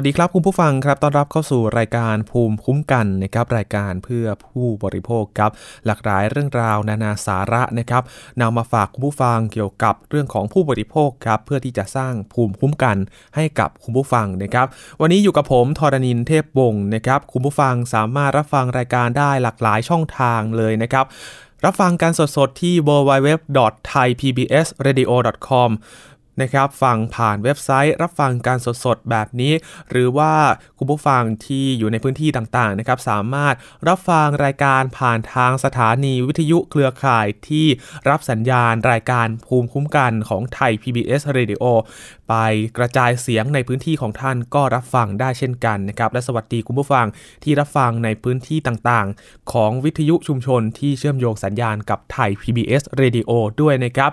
วัสดีครับคุณผู้ฟังครับต้อนรับเข้าสู่รายการภูมิคุ้มกันนะครับรายการเพื่อผู้บริโภคครับหลากหลายเรื่องราวนานาสาระนะครับนำมาฝากคุณผู้ฟังเกี่ยวกับเรื่องของผู้บริโภคครับเพื่อที่จะสร้างภูมิคุ้มกันให้กับคุณผู้ฟังนะครับวันนี้อยู่กับผมธรณินเทพวงศ์นะครับคุณผู้ฟังสามารถรับฟังรายการได้หลากหลายช่องทางเลยนะครับรับฟังการสดๆที่ www.thaipbsradio.com นะครับฟังผ่านเว็บไซต์ รับฟังการสดๆแบบนี้ หรือว่าคุณผู้ฟังที่อยู่ในพื้นที่ต่างๆนะครับสามารถรับฟังรายการผ่านทางสถานีวิทยุเครือข่ายที่รับสัญญาณรายการภูมิคุ้มกันของไทย PBS Radio ไปกระจายเสียงในพื้นที่ของท่านก็รับฟังได้เช่นกันนะครับและสวัสดีคุณผู้ฟังที่รับฟังในพื้นที่ต่างๆ ของวิทยุชุมชนที่เชื่อมโยงสัญญาณกับไทย PBS Radio ด้วยนะครับ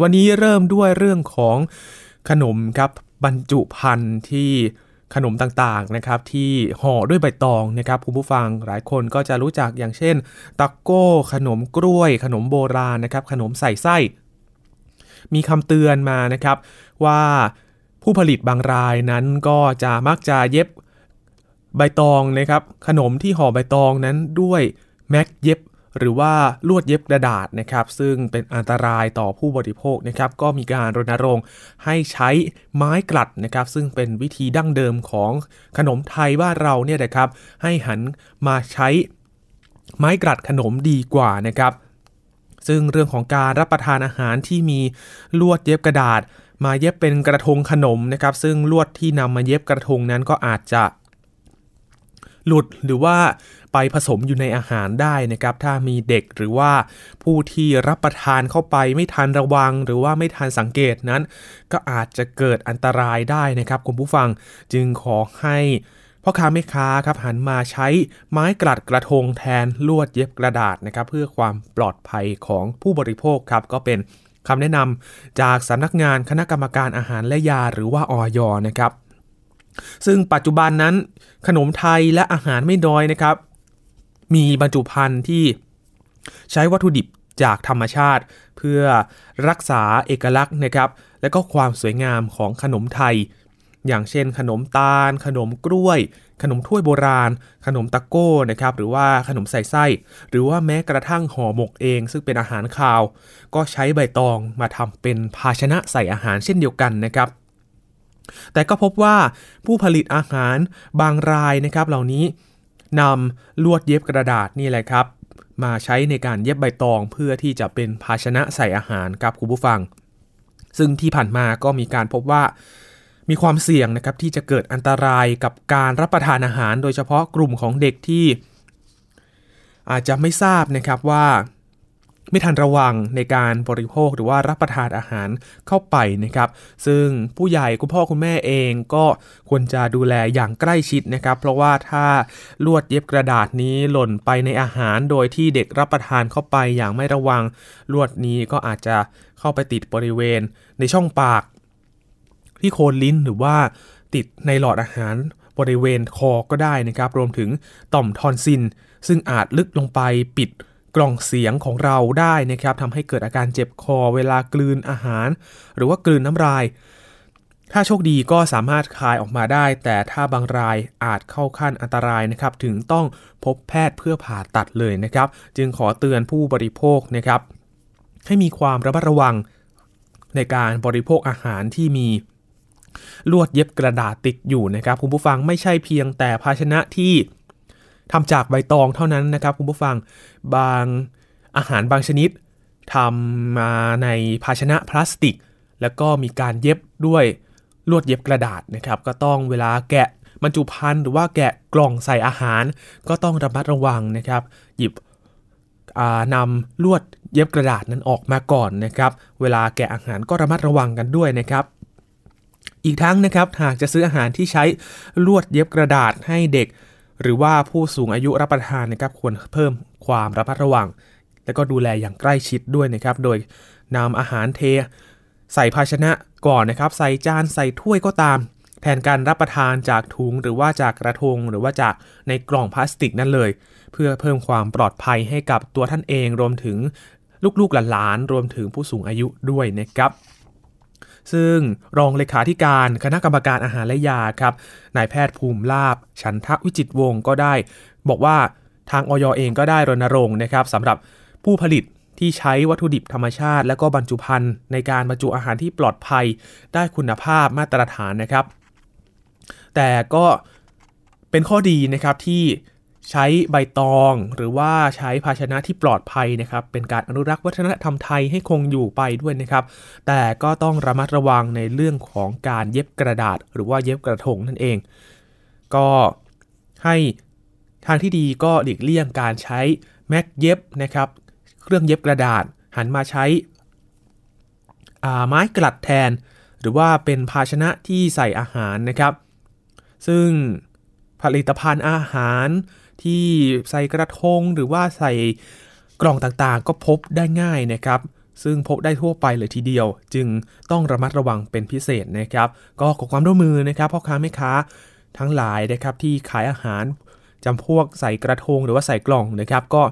วันนี้เริ่มด้วยเรื่องของขนมครับบรรจุภัณฑ์ที่ขนมต่างๆนะครับที่ห่อด้วยใบตองนะครับคุณผู้ฟังหลายคนก็จะรู้จักอย่างเช่นตักโก้ ขนมกล้วย ขนมโบราณนะครับ ขนมใส่ไส้ มีคำเตือนมานะครับว่าผู้ผลิตบางรายนั้นก็จะมักจะเย็บใบตองนะครับ ขนมที่ห่อใบตองนั้นด้วยแม็กเย็บ หรือว่าลวดเย็บกระดาษนะครับ ซึ่งเป็นอันตรายต่อผู้บริโภคนะครับ ก็มีการรณรงค์ให้ใช้ไม้กลัดนะครับ ซึ่งเป็นวิธีดั้งเดิมของขนมไทยบ้านเราเนี่ยนะครับ ให้หันมาใช้ไม้กลัดขนมดีกว่านะครับ ซึ่งเรื่องของการรับประทานอาหารที่มีลวดเย็บกระดาษ มาเย็บเป็นกระทงขนมนะครับ ซึ่งลวดที่นำมาเย็บกระทงนั้นก็อาจจะหลุดหรือว่า ไปผสมอยู่ในอาหารได้นะครับถ้ามีเด็กหรือว่าผู้ที่รับประทานเข้าไปไม่ทันระวัง หรือว่าไม่ทันสังเกตนั้น ก็อาจจะเกิดอันตรายได้นะครับคุณผู้ฟังจึงขอให้พ่อค้าแม่ค้าครับหันมาใช้ไม้กลัดกระทงแทนลวดเย็บกระดาษนะครับเพื่อความปลอดภัยของผู้บริโภคครับก็เป็นคำแนะนำจากสำนักงานคณะกรรมการอาหารและยาหรือว่าออยนะครับ ซึ่งปัจจุบันนั้นขนมไทยและอาหารไม่น้อยนะครับ มีบรรจุภัณฑ์ที่ใช้วัตถุดิบจากธรรมชาติ เพื่อรักษาเอกลักษณ์นะครับ และก็ความสวยงามของขนมไทย อย่างเช่น ขนมตาล ขนมกล้วย ขนมถ้วยโบราณ ขนมตะโก้นะครับ หรือว่าขนมใส่ไส้ หรือว่าแม้กระทั่งห่อหมกเอง ซึ่งเป็นอาหารคาว ก็ใช้ใบตองมาทำเป็นภาชนะใส่อาหารเช่นเดียวกันนะครับแต่ก็พบว่าผู้ผลิตอาหารบางรายนะครับเหล่านี้ นำลวดเย็บกระดาษนี่แหละครับ มาใช้ในการเย็บใบตองเพื่อที่จะเป็นภาชนะใส่อาหารครับคุณผู้ฟัง ซึ่งที่ผ่านมาก็มีการพบว่ามีความเสี่ยงนะครับที่จะเกิดอันตรายกับการรับประทานอาหาร โดยเฉพาะกลุ่มของเด็กที่ อาจจะไม่ทราบนะครับว่า ไม่ทันระวังในการบริโภคหรือว่ารับประทานอาหารเข้าไปนะครับ ซึ่งผู้ใหญ่คุณพ่อคุณแม่เองก็ควรจะดูแลอย่างใกล้ชิดนะครับ เพราะว่าถ้าลวดเย็บกระดาษนี้หล่นไปในอาหารโดยที่เด็กรับประทานเข้าไปอย่างไม่ระวังลวดนี้ก็อาจจะเข้าไปติดบริเวณ ในช่องปาก ที่โคนลิ้นหรือว่าติดในหลอดอาหารบริเวณคอก็ได้นะครับ รวมถึงต่อมทอนซิลซึ่งอาจลึกลงไปปิด กล่องเสียงของเราได้นะครับทำให้เกิดอาการเจ็บคอเวลากลืนอาหาร หรือว่ากลืนน้ำลาย ถ้าโชคดีก็สามารถคายออกมาได้ แต่ถ้าบางรายอาจเข้าขั้นอันตรายนะครับ ถึงต้องพบแพทย์เพื่อผ่าตัดเลยนะครับ จึงขอเตือนผู้บริโภคนะครับ ให้มีความระมัดระวังในการบริโภคอาหารที่มีลวดเย็บกระดาษติดอยู่นะครับ คุณผู้ฟังไม่ใช่เพียงแต่ภาชนะที่ ทำจากใบตองเท่านั้นนะครับคุณผู้ฟังบางอาหารบางชนิดทำมาในภาชนะพลาสติก แล้วก็มีการเย็บด้วยลวดเย็บกระดาษนะครับ ก็ต้องเวลาแกะบรรจุภัณฑ์หรือว่าแกะกล่องใส่อาหาร ก็ต้องระมัดระวังนะครับ หยิบนำลวดเย็บกระดาษนั้นออกมาก่อนนะครับ เวลาแกะอาหารก็ระมัดระวังกันด้วยนะครับอีกทั้งนะครับหากจะซื้ออาหารที่ใช้ลวดเย็บกระดาษให้เด็ก หรือว่าผู้สูงอายุรับประทานนะครับควรเพิ่มความระมัดระวัง และก็ดูแลอย่างใกล้ชิดด้วยนะครับ โดยนำอาหารเท ใส่ภาชนะก่อนนะครับ ใส่จานใส่ถ้วยก็ตาม แทนการรับประทานจากถุงหรือว่าจากกระทง หรือว่าจากในกล่องพลาสติกนั่นเลย เพื่อเพิ่มความปลอดภัยให้กับตัวท่านเองรวมถึงลูกๆหลานๆรวมถึงผู้สูงอายุด้วยนะครับ ซึ่งรองเลขาธิการคณะกรรมการอาหารและยาครับนายแพทย์ภูมิลาบฉันทวิจิตวงศ์ก็ได้ บอกว่าทางออยเองก็ได้รณรงค์นะครับสำหรับผู้ผลิตที่ใช้วัตถุดิบธรรมชาติ และก็บรรจุภัณฑ์ในการบรรจุอาหารที่ปลอดภัยได้คุณภาพมาตรฐานนะครับ แต่ก็เป็นข้อดีนะครับที่ ใช้ใบตองหรือว่าใช้ภาชนะที่ปลอดภัยนะครับ เป็นการอนุรักษ์วัฒนธรรมไทยให้คงอยู่ไปด้วยนะครับ แต่ก็ต้องระมัดระวังในเรื่องของการเย็บกระดาษ หรือว่าเย็บกระทงนั่นเอง ก็ให้ทางที่ดีก็หลีกเลี่ยงการใช้แม็กเย็บนะครับ เครื่องเย็บกระดาษหันมาใช้ไม้กลัดแทน หรือว่าเป็นภาชนะที่ใส่อาหารนะครับ ซึ่งผลิตภัณฑ์อาหาร ที่ใส่กระทงหรือว่าใส่กล่องต่างๆ ก็พบได้ง่ายนะครับ ซึ่งพบได้ทั่วไปเลยทีเดียว จึงต้องระมัดระวังเป็นพิเศษนะครับ ก็ขอความร่วมมือนะครับพ่อค้าแม่ค้าทั้งหลายนะครับที่ขายอาหารจำพวกใส่กระทงหรือว่าใส่กล่องนะครับก็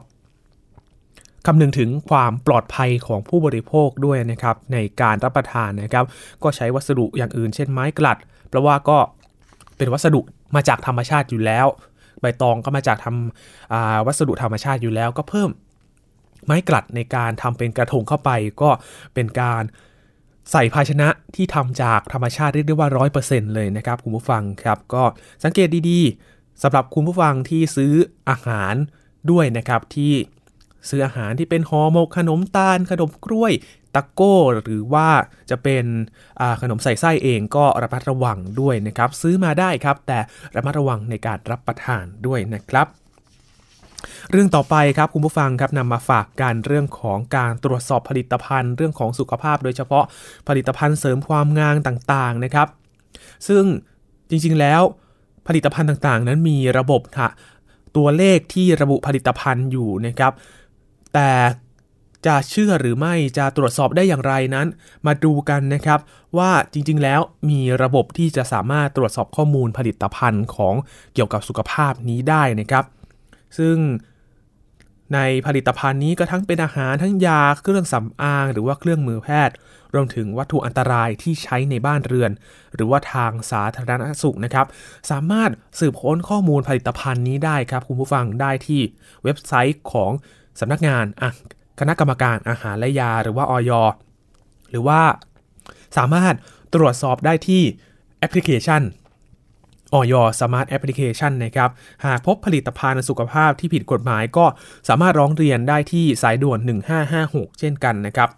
คำนึงถึงความปลอดภัยของผู้บริโภคด้วยนะครับ ในการรับประทานนะครับ ก็ใช้วัสดุอย่างอื่นเช่นไม้กลัด เพราะว่าก็เป็นวัสดุมาจากธรรมชาติอยู่แล้ว ใบตองก็มาจากทำวัสดุธรรมชาติอยู่แล้ว ก็เพิ่มไม้กลัดในการทำเป็นกระทงเข้าไป ก็เป็นการใส่ภาชนะที่ทำจากธรรมชาติเรียกได้ว่า 100%เลยนะครับคุณผู้ฟังครับ ก็สังเกตดีๆสำหรับคุณผู้ฟังที่ซื้ออาหารด้วยนะครับที่ซื้ออาหารที่เป็นห่อหมกขนมตาลขนมกล้วย ตะโก้หรือว่าจะเป็นขนมใส่ไส้เองก็ระมัดระวังด้วยนะครับ ซื้อมาได้ครับ แต่ระมัดระวังในการรับประทานด้วยนะครับเรื่องต่อไปครับคุณผู้ฟังครับนำมาฝากกันเรื่องของการตรวจสอบผลิตภัณฑ์ เรื่องของสุขภาพ โดยเฉพาะผลิตภัณฑ์เสริมความงามต่างๆนะครับ ซึ่งจริงๆแล้วผลิตภัณฑ์ต่างๆ นั้นมีระบบค่ะตัวเลขที่ระบุผลิตภัณฑ์อยู่นะครับ แต่ จะเชื่อหรือไม่จะตรวจสอบได้อย่างไรนั้น มาดูกันนะครับว่าจริงๆแล้วมีระบบที่จะสามารถตรวจสอบข้อมูลผลิตภัณฑ์ของเกี่ยวกับสุขภาพนี้ได้นะครับ ซึ่งในผลิตภัณฑ์นี้ก็ทั้งเป็นอาหารทั้งยาเครื่องสำอาง หรือว่าเครื่องมือแพทย์ รวมถึงวัตถุอันตรายที่ใช้ในบ้านเรือน หรือว่าทางสาธารณสุขนะครับ สามารถสืบค้นข้อมูลผลิตภัณฑ์นี้ได้ครับคุณผู้ฟังได้ที่เว็บไซต์ของสำนักงานอะ คณะกรรมการอาหารและยาหรือว่าอย.หรือว่าสามารถตรวจสอบได้ที่แอปพลิเคชันอย. Smart Application นะครับ หากพบผลิตภัณฑ์สุขภาพที่ผิดกฎหมายก็สามารถร้องเรียนได้ที่สายด่วน 1556 เช่นกันนะครับ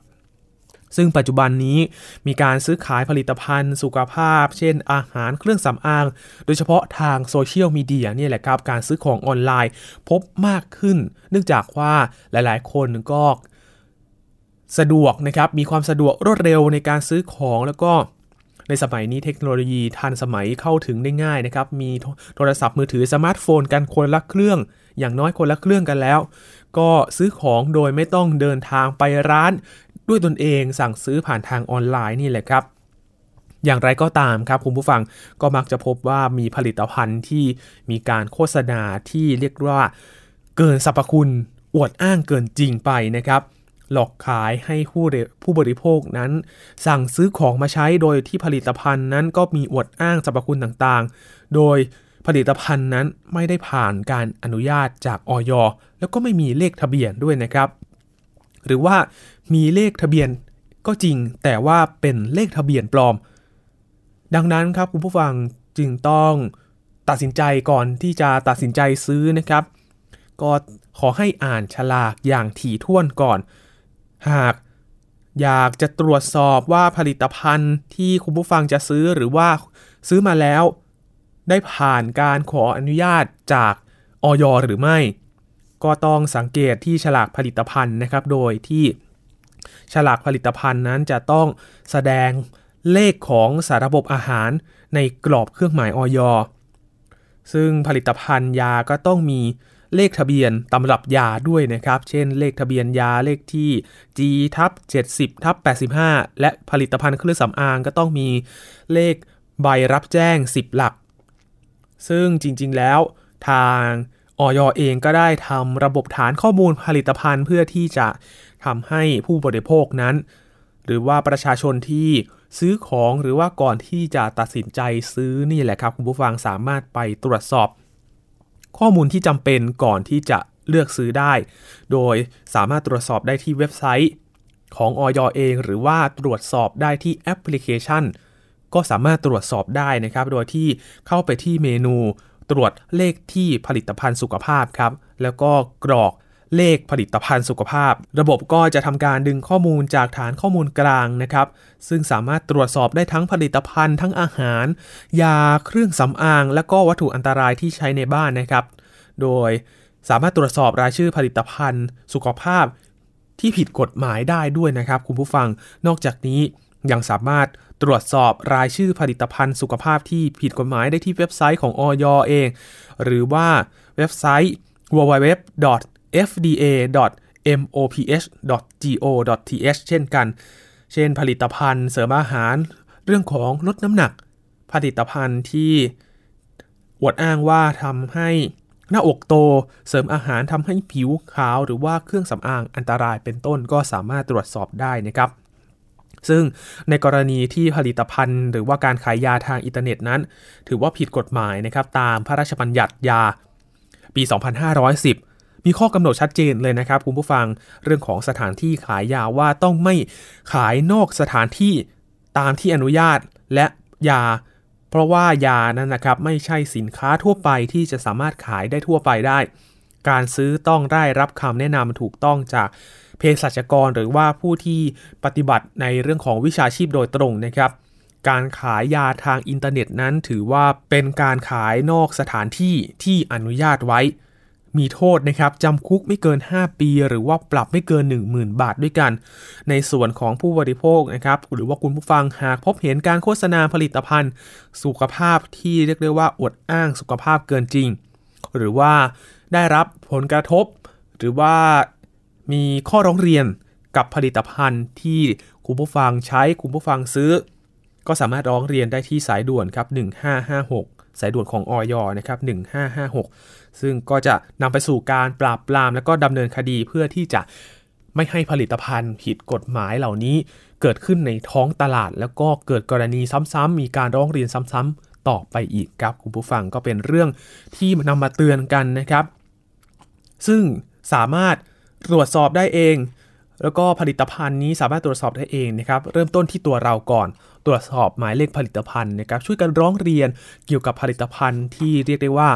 ซึ่งปัจจุบันนี้มีการซื้อขายผลิตภัณฑ์ สุขภาพ เช่น อาหารเครื่องสำอาง โดยเฉพาะทางโซเชียลมีเดียเนี่ยแหละครับการซื้อของออนไลน์ พบมากขึ้น เนื่องจากว่าหลายๆ คนก็สะดวกนะครับ มีความสะดวกรวดเร็วในการซื้อของแล้วก็ในสมัยนี้เทคโนโลยีทันสมัยเข้าถึงได้ง่ายนะครับ มีโทโทรศัพท์มือถือสมาร์ทโฟนกันคนละเครื่อง อย่างน้อยคนละเครื่องกันแล้ว ก็ซื้อของโดยไม่ต้องเดินทางไปร้าน ด้วยตนเองสั่งซื้อผ่านทางออนไลน์นี่แหละครับอย่างไรก็ตามครับคุณผู้ฟังก็มักจะพบว่ามีผลิตภัณฑ์ที่มีการโฆษณาที่เรียกว่า เกินสรรพคุณ อวดอ้างเกินจริงไปนะครับ หลอกขายให้ผู้ผู้บริโภคนั้น สั่งซื้อของมาใช้โดยที่ผลิตภัณฑ์นั้นก็มีอวดอ้างสรรพคุณต่างๆ โดยผลิตภัณฑ์นั้นไม่ได้ผ่านการอนุญาตจากออยแล้วก็ไม่มีเลขทะเบียนด้วยนะครับ หรือว่า มีเลขทะเบียนก็จริงแต่ว่าเป็นเลขทะเบียนปลอม ดังนั้นครับคุณผู้ฟังจึงต้องตัดสินใจก่อนที่จะตัดสินใจซื้อนะครับ ก็ขอให้อ่านฉลากอย่างถี่ถ้วนก่อน หากอยากจะตรวจสอบว่าผลิตภัณฑ์ที่คุณผู้ฟังจะซื้อหรือว่าซื้อมาแล้ว ได้ผ่านการขออนุญาตจากออยหรือไม่ ก็ต้องสังเกตที่ฉลากผลิตภัณฑ์นะครับ โดยที่ ฉลากผลิตภัณฑ์นั้นจะต้องแสดงเลขของสารบบอาหารในกรอบเครื่องหมายออยซึ่งผลิตภัณฑ์ยาก็ต้องมีเลขทะเบียนตำรับยาด้วยนะครับ เช่น เลขทะเบียนยาเลขที่ G ทับ70ทับ85 และผลิตภัณฑ์เครื่องสำอางก็ต้องมีเลขใบรับแจ้ง 10 หลัก ซึ่งจริงๆแล้วทางออยเองก็ได้ทำระบบฐานข้อมูลผลิตภัณฑ์เพื่อที่จะ ทำให้ผู้บริโภคนั้น หรือว่าประชาชนที่ซื้อของหรือว่าก่อนที่จะตัดสินใจซื้อนี่แหละครับคุณผู้ฟังสามารถไปตรวจสอบ ข้อมูลที่จำเป็นก่อนที่จะเลือกซื้อได้ โดยสามารถตรวจสอบได้ที่เว็บไซต์ของออยเอง หรือว่าตรวจสอบได้ที่แอปพลิเคชัน ก็สามารถตรวจสอบได้นะครับ โดยที่เข้าไปที่เมนูตรวจเลขที่ผลิตภัณฑ์สุขภาพครับ แล้วก็กรอก เลขผลิตภัณฑ์สุขภาพ ระบบก็จะทำการดึงข้อมูลจากฐานข้อมูลกลางนะครับ ซึ่งสามารถตรวจสอบได้ทั้งผลิตภัณฑ์ ทั้งอาหาร ยาเครื่องสำอาง และก็วัตถุอันตรายที่ใช้ในบ้านนะครับ โดยสามารถตรวจสอบรายชื่อผลิตภัณฑ์ สุขภาพที่ผิดกฎหมายได้ด้วยนะครับ คุณผู้ฟังนอกจากนี้ยังสามารถตรวจสอบรายชื่อผลิตภัณฑ์สุขภาพที่ผิดกฎหมายได้ที่เว็บไซต์ของออยเอง หรือว่าเว็บไซต์ www fda.moph.go.th เช่นกัน เช่นผลิตภัณฑ์เสริมอาหาร เรื่องของลดน้ำหนัก ผลิตภัณฑ์ที่อวดอ้างว่าทำให้หน้าอกโต เสริมอาหารทำให้ผิวขาว หรือว่าเครื่องสำอางอันตรายเป็นต้นก็สามารถตรวจสอบได้นะครับ ซึ่งในกรณีที่ผลิตภัณฑ์ หรือว่าการขายยาทางอินเทอร์เน็ตนั้น ถือว่าผิดกฎหมายนะครับตามพระราชบัญญัติยาปี 2510 มีข้อกำหนดชัดเจนเลยนะครับคุณผู้ฟังเรื่องของสถานที่ขายยาว่าต้องไม่ขายนอกสถานที่ตามที่อนุญาตและยา เพราะว่ายานั้นนะครับไม่ใช่สินค้าทั่วไปที่จะสามารถขายได้ทั่วไปได้ การซื้อต้องได้รับคำแนะนำถูกต้องจากเภสัชกรหรือว่าผู้ที่ปฏิบัติในเรื่องของวิชาชีพโดยตรงนะครับ การขายยาทางอินเทอร์เน็ตนั้นถือว่าเป็นการขายนอกสถานที่ที่อนุญาตไว้ มีโทษนะครับจำคุกไม่เกิน 5 ปี หรือว่าปรับไม่เกิน 10,000 บาทด้วยกัน ในส่วนของผู้บริโภคนะครับหรือว่าคุณผู้ฟังหากพบเห็นการโฆษณาผลิตภัณฑ์ สุขภาพที่เรียกได้ว่าอวดอ้างสุขภาพเกินจริง หรือว่าได้รับผลกระทบ หรือว่ามีข้อร้องเรียนกับผลิตภัณฑ์ที่คุณผู้ฟังใช้คุณผู้ฟังซื้อ ก็สามารถร้องเรียนได้ที่สายด่วนครับ 1556 สายด่วนของออยนะครับ1556 ซึ่งก็จะนำไปสู่การปราบปราม และก็ดำเนินคดีเพื่อที่จะไม่ให้ผลิตภัณฑ์ผิดกฎหมายเหล่านี้ เกิดขึ้นในท้องตลาด แล้วก็เกิดกรณีซ้ำๆมีการร้องเรียนซ้ำๆต่อไปอีกครับคุณผู้ฟังก็เป็นเรื่องที่นำมาเตือนกันนะครับ ซึ่งสามารถตรวจสอบได้เอง แล้วก็ผลิตภัณฑ์นี้สามารถตรวจสอบได้เองนะครับ เริ่มต้นที่ตัวเราก่อน ตรวจสอบหมายเลขผลิตภัณฑ์นะครับ ช่วยกันร้องเรียนเกี่ยวกับผลิตภัณฑ์ที่เรียกได้ว่า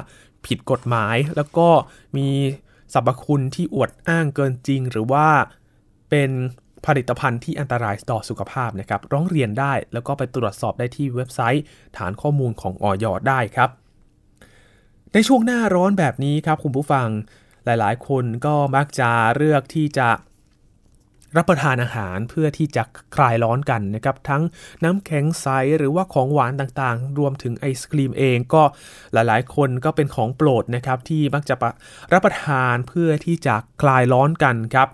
ผิดกฎหมาย แล้วก็มีสรรพคุณที่อวดอ้างเกินจริง หรือว่าเป็นผลิตภัณฑ์ที่อันตรายต่อสุขภาพนะครับ ร้องเรียนได้แล้วก็ไปตรวจสอบได้ที่เว็บไซต์ ฐานข้อมูลของออยได้ครับ ในช่วงหน้าร้อนแบบนี้ครับคุณผู้ฟังหลายๆ คนก็มักจะเลือกที่จะ รับประทานอาหารเพื่อที่จะคลายร้อนกันนะครับทั้งน้ำแข็งใสหรือว่าของหวานต่างๆ รวมถึงไอศครีมเองก็หลายๆ คนก็เป็นของโปรดนะครับที่มักจะรับประทานเพื่อที่จะคลายร้อนกันครับ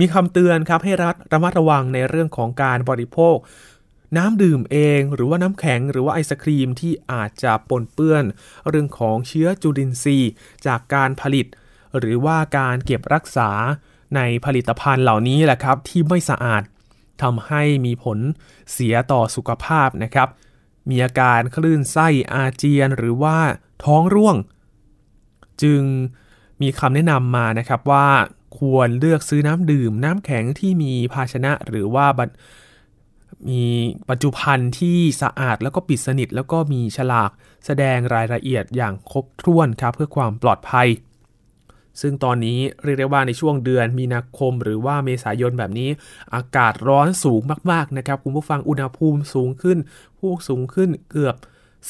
มีคำเตือนครับให้รัฐระมัดระวังในเรื่องของการบริโภค น้ำดื่มเอง หรือว่าน้ำแข็งหรือว่าไอศครีมที่อาจจะปนเปื้อน เรื่องของเชื้อจุลินทรีย์ จากการผลิต หรือว่าการเก็บรักษา ในผลิตภัณฑ์เหล่านี้แหละครับที่ไม่สะอาดทำให้มีผลเสียต่อสุขภาพนะครับ มีอาการคลื่นไส้อาเจียนหรือว่าท้องร่วง จึงมีคำแนะนำมานะครับว่าควรเลือกซื้อน้ำดื่มน้ำแข็งที่มีภาชนะหรือว่ามีปัจจุบันที่สะอาดแล้วก็ปิดสนิท แล้วก็มีฉลากแสดงรายละเอียดอย่างครบถ้วนครับเพื่อความปลอดภัย ซึ่งตอนนี้เรียกได้ว่าในช่วงเดือนมีนาคม หรือว่าเมษายนแบบนี้ อากาศร้อนสูงมากๆนะครับคุณผู้ฟังอุณหภูมิสูงขึ้นพุ่งสูงขึ้นเกือบ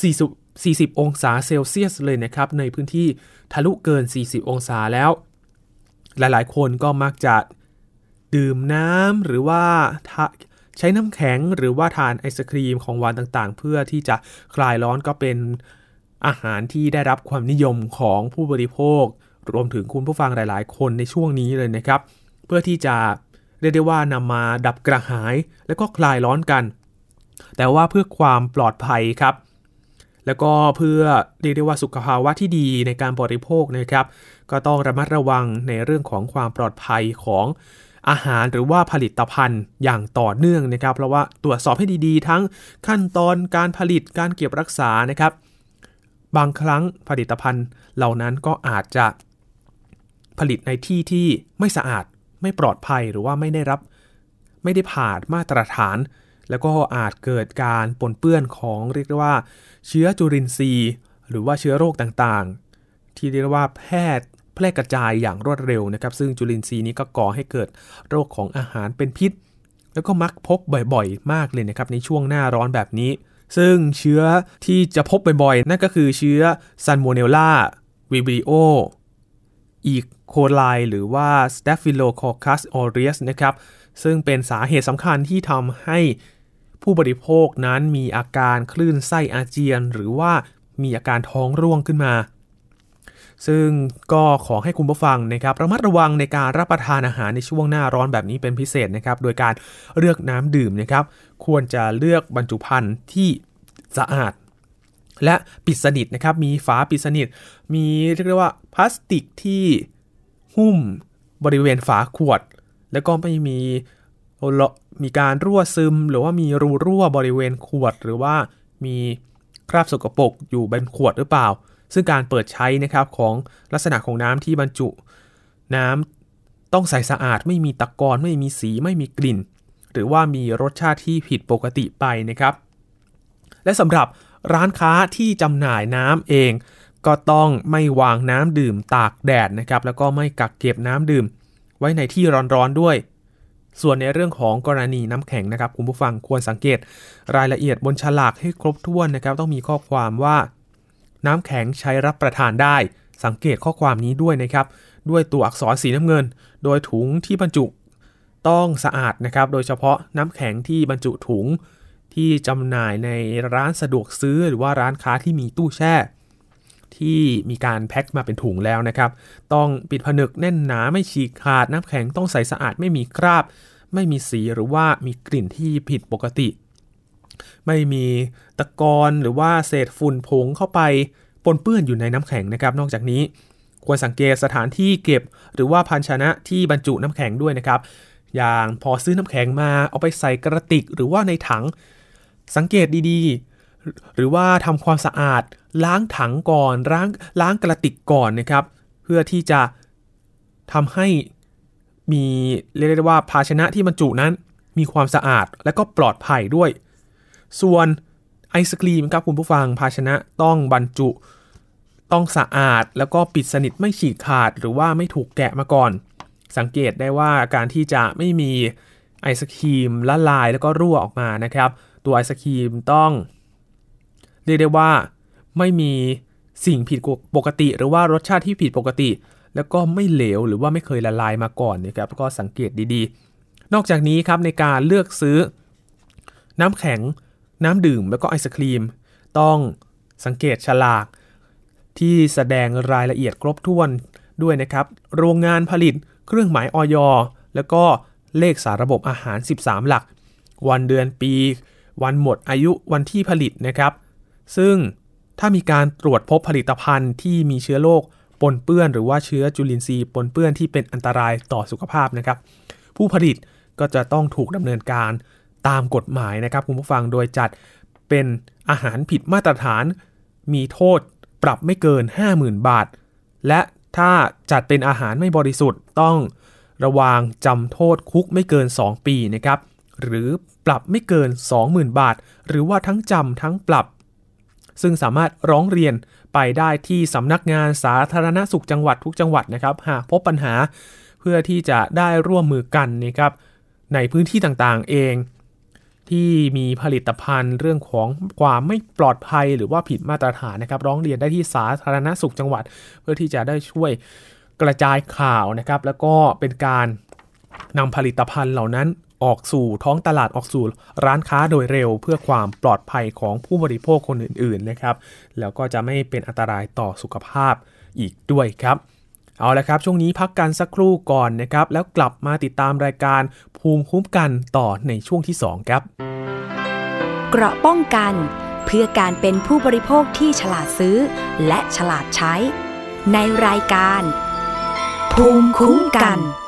40 40 องศาเซลเซียสเลยนะครับ ในพื้นที่ทะลุเกิน 40 องศาแล้ว หลายๆ คนก็มักจะดื่มน้ำหรือว่าใช้น้ำแข็งหรือว่าทานไอศครีมของหวานต่างๆ เพื่อที่จะคลายร้อนก็เป็นอาหารที่ได้รับความนิยมของผู้บริโภค รวมถึงคุณผู้ฟังหลาย ๆ คนในช่วงนี้เลยนะครับ เพื่อที่จะเรียกได้ว่านำมาดับกระหาย และก็คลายร้อนกัน แต่ว่าเพื่อความปลอดภัยครับ แล้วก็เพื่อเรียกได้ว่าสุขภาวะที่ดีในการบริโภคนะครับ ก็ต้องระมัดระวังในเรื่องของความปลอดภัยของอาหารหรือว่าผลิตภัณฑ์อย่างต่อเนื่องนะครับ เพราะว่าตรวจสอบให้ดีๆ ทั้งขั้นตอนการผลิตการเก็บรักษานะครับ บางครั้งผลิตภัณฑ์เหล่านั้นก็อาจจะ ผลิตในที่ที่ไม่สะอาดไม่ปลอดภัยหรือว่าไม่ได้รับ ไม่ได้ผ่านมาตรฐาน แล้วก็อาจเกิดการปนเปื้อนของเรียกว่า เชื้อจุลินทรีย์ หรือว่าเชื้อโรคต่างๆ ที่เรียกว่าแพทย์แพร่กระจายอย่างรวดเร็วนะครับ ซึ่งจุลินทรีย์นี้ก็ก่อให้เกิดโรคของอาหารเป็นพิษ แล้วก็มักพบบ่อยๆ มากเลยนะครับในช่วงหน้าร้อนแบบนี้ ซึ่งเชื้อที่จะพบบ่อยๆ นั่นก็คือเชื้อ Salmonella Vibrio E. coli หรือว่า Staphylococcus aureus นะครับ ซึ่งเป็นสาเหตุสำคัญที่ทำให้ผู้บริโภคนั้นมีอาการคลื่นไส้อาเจียน หรือว่ามีอาการท้องร่วงขึ้นมา ซึ่งก็ขอให้คุณผู้ฟังนะครับระมัดระวังในการรับประทานอาหารในช่วงหน้าร้อนแบบนี้เป็นพิเศษนะครับ โดยการเลือกน้ำดื่มนะครับ ควรจะเลือกบรรจุภัณฑ์ที่สะอาดและปิดสนิทนะครับ มีฝาปิดสนิท มีเรียกได้ว่าพลาสติกที่ หุ้มบริเวณฝาขวด แล้วก็ไม่มีมีการรั่วซึม หรือว่ามีรูรั่วบริเวณขวด หรือว่ามีคราบสกปรกอยู่บนขวดหรือเปล่า ซึ่งการเปิดใช้นะครับของลักษณะของน้ำที่บรรจุ น้ำต้องใสสะอาดไม่มีตะกอนไม่มีสีไม่มีกลิ่น หรือว่ามีรสชาติที่ผิดปกติไปนะครับ และสำหรับร้านค้าที่จำหน่ายน้ำเอง ก็ต้องไม่วางน้ำดื่มตากแดดนะครับ แล้วก็ไม่กักเก็บน้ำดื่ม ไว้ในที่ร้อนๆด้วย ส่วนในเรื่องของกรณีน้ำแข็งนะครับ คุณผู้ฟังควรสังเกตรายละเอียดบนฉลากให้ครบถ้วนนะครับ ต้องมีข้อความว่า น้ำแข็งใช้รับประทานได้ สังเกตข้อความนี้ด้วยนะครับ ด้วยตัวอักษรสีน้ำเงิน โดยถุงที่บรรจุต้องสะอาดนะครับ โดยเฉพาะน้ำแข็งที่บรรจุถุงที่จำหน่ายในร้านสะดวกซื้อหรือว่าร้านค้าที่มีตู้แช่ ที่มีการแพ็คมาเป็นถุงแล้วนะครับ ต้องปิดผนึกแน่นหนาไม่ฉีกขาดน้ำแข็งต้องใสสะอาดไม่มีคราบ ไม่มีสีหรือว่ามีกลิ่นที่ผิดปกติ ไม่มีตะกอนหรือว่าเศษฝุ่นผงเข้าไปปนเปื้อนอยู่ในน้ำแข็งนะครับ นอกจากนี้ควรสังเกตสถานที่เก็บ หรือว่าภาชนะที่บรรจุน้ำแข็งด้วยนะครับ อย่างพอซื้อน้ำแข็งมาเอาไปใส่กระติกหรือว่าในถัง สังเกตดีๆ หรือว่าทำความสะอาด ล้างถังก่อนล้างล้างกระติกก่อนนะครับ เพื่อที่จะทำให้มีเรียกได้ว่าภาชนะที่บรรจุนั้น มีความสะอาดและก็ปลอดภัยด้วย ส่วนไอศครีมครับคุณผู้ฟังภาชนะต้องบรรจุ ต้องสะอาดแล้วก็ปิดสนิทไม่ฉีกขาดหรือว่าไม่ถูกแกะมาก่อน สังเกตได้ว่าการที่จะไม่มีไอศครีมละลายแล้วก็รั่วออกมานะครับ ตัวไอศครีมต้อง เรียกได้ว่าไม่มีสิ่งผิดปกติ หรือว่ารสชาติที่ผิดปกติ แล้วก็ไม่เหลวหรือว่าไม่เคยละลายมาก่อนนะครับก็สังเกตดีๆ นอกจากนี้ครับในการเลือกซื้อ น้ำแข็ง น้ำดื่มแล้วก็ไอศครีม ต้องสังเกตฉลาก ที่แสดงรายละเอียดครบถ้วนด้วยนะครับ โรงงานผลิต เครื่องหมายออยแล้วก็เลขสาระบบอาหาร 13 หลัก วันเดือนปี วันหมดอายุวันที่ผลิตนะครับ ซึ่งถ้ามีการตรวจพบผลิตภัณฑ์ที่มีเชื้อโรคปนเปื้อน หรือว่าเชื้อจุลินทรีย์ปนเปื้อนที่เป็นอันตรายต่อสุขภาพนะครับ ผู้ผลิตก็จะต้องถูกดำเนินการตามกฎหมายนะครับคุณผู้ฟังโดยจัดเป็นอาหารผิดมาตรฐาน มีโทษปรับไม่เกิน 50,000 บาท และถ้าจัดเป็นอาหารไม่บริสุทธิ์ต้องระวางจำโทษคุกไม่เกิน 2 ปีนะครับ หรือปรับไม่เกิน 20,000 บาท หรือว่าทั้งจำทั้งปรับ ซึ่งสามารถร้องเรียนไปได้ที่สำนักงานสาธารณสุขจังหวัดทุกจังหวัดนะครับ หากพบปัญหาเพื่อที่จะได้ร่วมมือกันนะครับในพื้นที่ต่างๆเอง ที่มีผลิตภัณฑ์เรื่องของความไม่ปลอดภัยหรือว่าผิดมาตรฐานนะครับ ร้องเรียนได้ที่สาธารณสุขจังหวัด เพื่อที่จะได้ช่วยกระจายข่าวนะครับ แล้วก็เป็นการนำผลิตภัณฑ์เหล่านั้น ออกสู่ท้องตลาดออกสู่ร้านค้าโดยเร็ว เพื่อความปลอดภัยของผู้บริโภคคนอื่นๆนะครับ แล้วก็จะไม่เป็นอันตรายต่อสุขภาพอีกด้วยครับ เอาละครับช่วงนี้พักกันสักครู่ก่อนนะครับ แล้วกลับมาติดตามรายการภูมิคุ้มกันต่อในช่วงที่ 2 ครับ เกราะป้องกัน เพื่อการเป็นผู้บริโภคที่ฉลาดซื้อ และฉลาดใช้ ในรายการ ภูมิคุ้มกันไ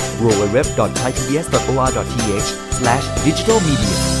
www.thaipbs.or.th/digitalmedia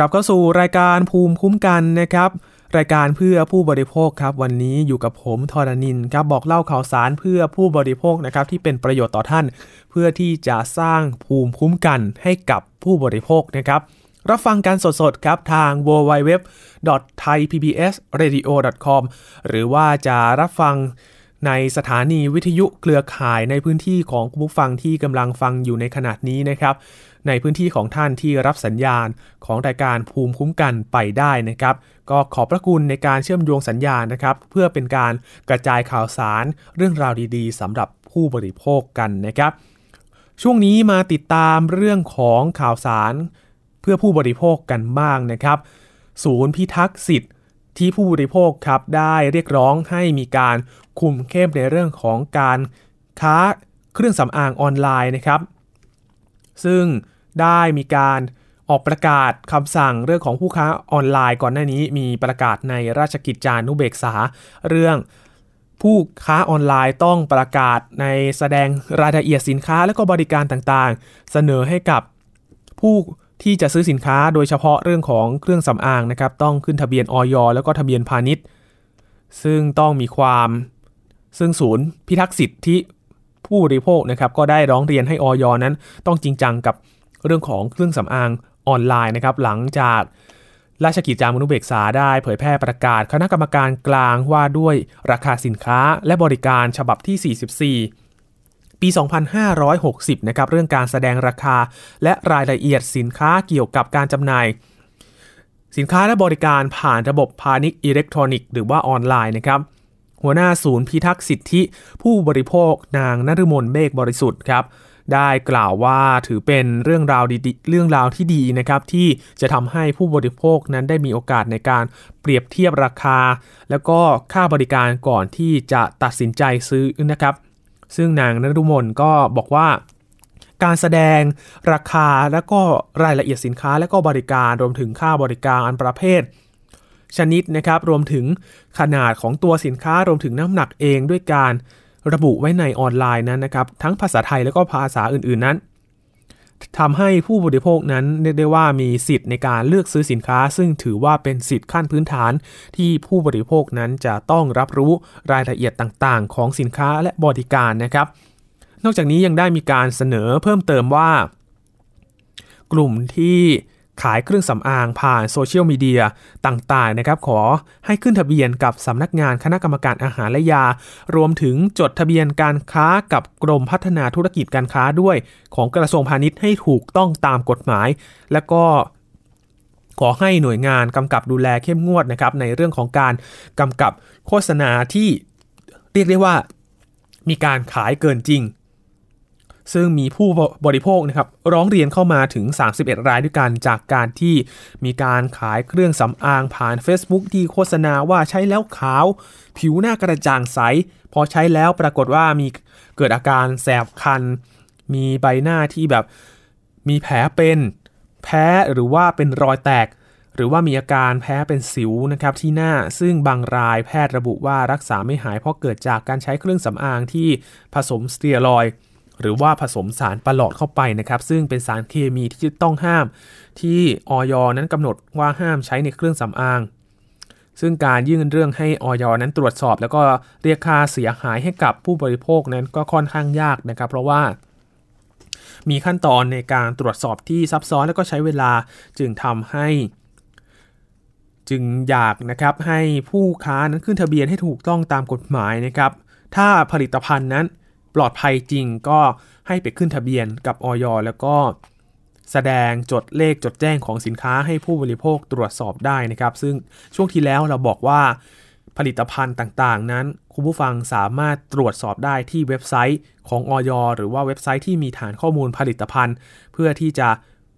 ลับเข้าสู่รายการภูมิคุ้มกันนะครับ รายการเพื่อผู้บริโภคครับ วันนี้อยู่กับผมทรณินครับบอกเล่าข่าวสารเพื่อผู้บริโภคนะครับที่เป็นประโยชน์ต่อท่าน เพื่อที่จะสร้างภูมิคุ้มกันให้กับผู้บริโภคนะครับรับฟังกันสดๆครับทาง www.thaipbsradio.com หรือว่าจะรับฟังในสถานีวิทยุเครือข่ายในพื้นที่ของคุณผู้ฟังที่กำลังฟังอยู่ในขณะนี้นะครับ ในพื้นที่ของท่านที่รับสัญญาณของรายการภูมิคุ้มกันไปได้นะครับ ก็ขอบพระคุณในการเชื่อมโยงสัญญาณนะครับ เพื่อเป็นการกระจายข่าวสารเรื่องราวดีๆสำหรับผู้บริโภคกันนะครับ ช่วงนี้มาติดตามเรื่องของข่าวสารเพื่อผู้บริโภคกันบ้างนะครับ ศูนย์พิทักษ์สิทธิ์ที่ผู้บริโภคครับได้เรียกร้องให้มีการคุมเข้มในเรื่องของการค้าเครื่องสำอางออนไลน์นะครับ ซึ่ง ได้มีการออกประกาศคำสั่งเรื่องของผู้ค้าออนไลน์ ก่อนหน้านี้มีประกาศในราชกิจจานุเบกษา เรื่องผู้ค้าออนไลน์ต้องประกาศในแสดงรายละเอียดสินค้าและก็บริการต่างๆ เสนอให้กับผู้ที่จะซื้อสินค้าโดยเฉพาะเรื่องของเครื่องสำอางนะครับ ต้องขึ้นทะเบียนออยแล้วก็ทะเบียนพาณิชย์ ซึ่งต้องมีความซึ่งศูนย์พิทักษ์สิทธิผู้บริโภคนะครับ ก็ได้ร้องเรียนให้ออยนั้น ต้องจริงจังกับ เรื่องของเครื่องสำอางออนไลน์นะครับหลังจากราชกิจจานุเบกษาได้เผยแพร่ประกาศคณะกรรมการกลางว่าด้วยราคาสินค้าและบริการฉบับที่ 44 ปี 2560 นะครับเรื่องการแสดงราคาและรายละเอียดสินค้าเกี่ยวกับการจำหน่าย สินค้าและบริการผ่านระบบพาณิชย์อิเล็กทรอนิกส์หรือว่าออนไลน์นะครับหัวหน้าศูนย์พิทักษ์สิทธิ ผู้บริโภคนางนฤมลเมฆบริสุทธิ์ครับ ได้กล่าวว่าถือเป็นเรื่องราวดีเรื่องราวที่ดีนะครับที่จะทำให้ผู้บริโภคนั้นได้มีโอกาสในการเปรียบเทียบราคา แล้วก็ค่าบริการก่อนที่จะตัดสินใจซื้อนะครับ ซึ่งนางนฤมลก็บอกว่าการแสดงราคาและก็รายละเอียดสินค้าและก็บริการรวมถึงค่าบริการอันประเภท ชนิดนะครับรวมถึงขนาดของตัวสินค้ารวมถึงน้ำหนักเองด้วยการ ระบุไว้ในออนไลน์นั้นนะครับ ทั้งภาษาไทยและก็ภาษาอื่นๆนั้นทำให้ผู้บริโภคนั้นเรียกได้ว่ามีสิทธิ์ในการเลือกซื้อสินค้า ซึ่งถือว่าเป็นสิทธิ์ขั้นพื้นฐาน ที่ผู้บริโภคนั้นจะต้องรับรู้รายละเอียดต่างๆ ของสินค้าและบริการนะครับ นอกจากนี้ยังได้มีการเสนอเพิ่มเติมว่า กลุ่มที่ ขายเครื่องสำอางผ่านโซเชียลมีเดียต่างๆนะครับ ขอให้ขึ้นทะเบียนกับสำนักงานคณะกรรมการอาหารและยา รวมถึงจดทะเบียนการค้ากับกรมพัฒนาธุรกิจการค้าด้วย ของกระทรวงพาณิชย์ให้ถูกต้องตามกฎหมาย และก็ขอให้หน่วยงานกำกับดูแลเข้มงวดนะครับในเรื่องของการกำกับโฆษณาที่เรียกได้ว่ามีการขายเกินจริง ซึ่งมีผู้บริโภคนะครับร้องเรียนเข้ามาถึง 31 รายด้วยกันจากการที่มีการขายเครื่องสำอางผ่าน Facebook ที่โฆษณาว่าใช้แล้วขาว ผิวหน้ากระจ่างใส พอใช้แล้วปรากฏว่ามีเกิดอาการแสบคัน มีใบหน้าที่แบบมีแผลเป็นแพ้หรือว่าเป็นรอยแตก หรือว่ามีอาการแพ้เป็นสิวนะครับที่หน้าซึ่งบางรายแพทย์ระบุว่ารักษาไม่หายเพราะเกิดจากการใช้เครื่องสำอางที่ผสมสเตียรอยด์ หรือว่าผสมสารประหลอดเข้าไปนะครับซึ่งเป็นสารเคมีที่ต้องห้าม ที่ออยนั้นกำหนดว่าห้ามใช้ในเครื่องสำอาง ซึ่งการยื่นเรื่องให้ออยนั้นตรวจสอบ แล้วก็เรียกค่าเสียหายให้กับผู้บริโภคนั้นก็ค่อนข้างยากนะครับ เพราะว่ามีขั้นตอนในการตรวจสอบที่ซับซ้อนและก็ใช้เวลาจึงทำให้ จึงอยากนะครับให้ผู้ค้านั้นขึ้นทะเบียนให้ถูกต้องตามกฎหมายนะครับ ถ้าผลิตภัณฑ์นั้น ปลอดภัยจริงก็ให้ไปขึ้นทะเบียนกับออยแล้วก็แสดงจดเลขจดแจ้งของสินค้าให้ผู้บริโภคตรวจสอบได้นะครับ ซึ่งช่วงที่แล้วเราบอกว่าผลิตภัณฑ์ต่างๆ นั้น คุณผู้ฟังสามารถตรวจสอบได้ที่เว็บไซต์ของออยหรือว่าเว็บไซต์ที่มีฐานข้อมูลผลิตภัณฑ์ เพื่อที่จะ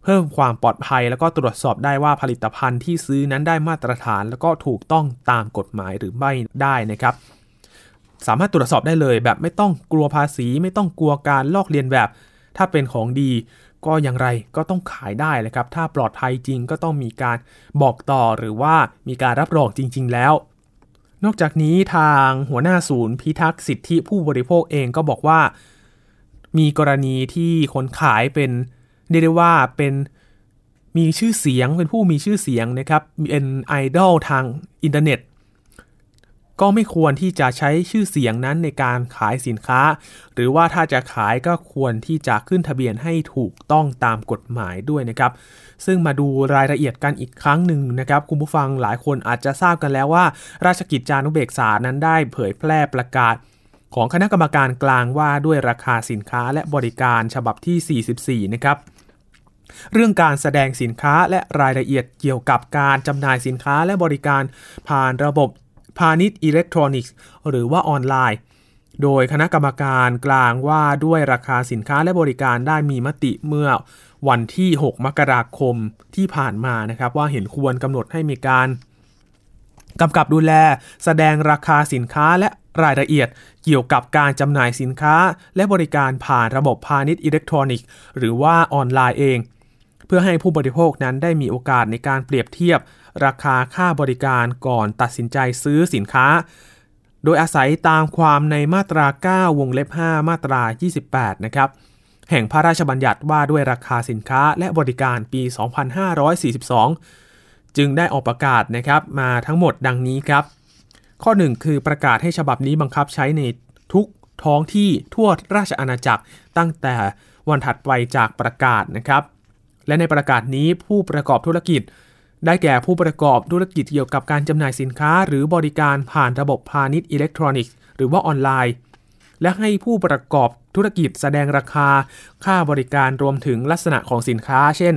เพิ่มความปลอดภัย แล้วก็ตรวจสอบได้ว่าผลิตภัณฑ์ที่ซื้อนั้นได้มาตรฐาน แล้วก็ถูกต้องตามกฎหมายหรือไม่ได้นะครับ สามารถตรวจสอบได้เลย แบบไม่ต้องกลัวภาษี ไม่ต้องกลัวการลอกเลียนแบบ ถ้าเป็นของดีก็อย่างไรก็ต้องขายได้เลยครับ ถ้าปลอดภัยจริงก็ต้องมีการบอกต่อหรือว่ามีการรับรองจริง ๆ แล้ว นอกจากนี้ทางหัวหน้าศูนย์พิทักษ์สิทธิผู้บริโภคเองก็บอกว่า มีกรณีที่คนขายเป็นเรียกได้ว่าเป็นมีชื่อเสียงเป็นผู้มีชื่อเสียงนะครับเป็นไอดอลทางอินเทอร์เน็ต ก็ไม่ควรที่จะใช้ชื่อเสียงนั้นในการขายสินค้า หรือว่าถ้าจะขายก็ควรที่จะขึ้นทะเบียนให้ถูกต้องตามกฎหมายด้วยนะครับ ซึ่งมาดูรายละเอียดกันอีกครั้งหนึ่งนะครับ คุณผู้ฟังหลายคนอาจจะทราบกันแล้วว่า ราชกิจจานุเบกษานั้นได้เผยแพร่ประกาศของคณะกรรมการกลางว่าด้วยราคาสินค้าและบริการฉบับที่ 44 นะครับ เรื่องการแสดงสินค้าและรายละเอียดเกี่ยวกับการจำหน่ายสินค้าและบริการผ่านระบบ พาณิชย์อิเล็กทรอนิกส์ หรือว่าออนไลน์ โดยคณะกรรมการกลางว่าด้วยราคาสินค้าและบริการได้มีมติเมื่อวันที่ 6 มกราคมที่ผ่านมานะครับ ว่าเห็นควรกำหนดให้มีการกำกับดูแลแสดงราคาสินค้าและรายละเอียดเกี่ยวกับการจำหน่ายสินค้า และบริการผ่านระบบพาณิชย์อิเล็กทรอนิกส์ หรือว่าออนไลน์เอง พื่อให้ผู้บริโภคนั้นได้มีโอกาสในการเปรียบเทียบ ราคาค่าบริการก่อนตัดสินใจซื้อสินค้า โดยอาศัยตามความในมาตรา 9 วงเล็บ 5 มาตรา 28 นะครับ แห่งพระราชบัญญัติว่าด้วยราคาสินค้าและบริการปี 2542 จึงได้ออกประกาศนะครับมาทั้งหมดดังนี้ครับ ข้อ 1 คือประกาศให้ฉบับนี้บังคับใช้ในทุกท้องที่ทั่วราชอาณาจักรตั้งแต่วันถัดไปจากประกาศนะครับ และในประกาศนี้ผู้ประกอบธุรกิจ ได้แก่ผู้ประกอบธุรกิจเกี่ยวกับการจำหน่ายสินค้า หรือบริการผ่านระบบพาณิชย์อิเล็กทรอนิกส์หรือว่าออนไลน์ และให้ผู้ประกอบธุรกิจแสดงราคา ค่าบริการรวมถึงลักษณะของสินค้า เช่น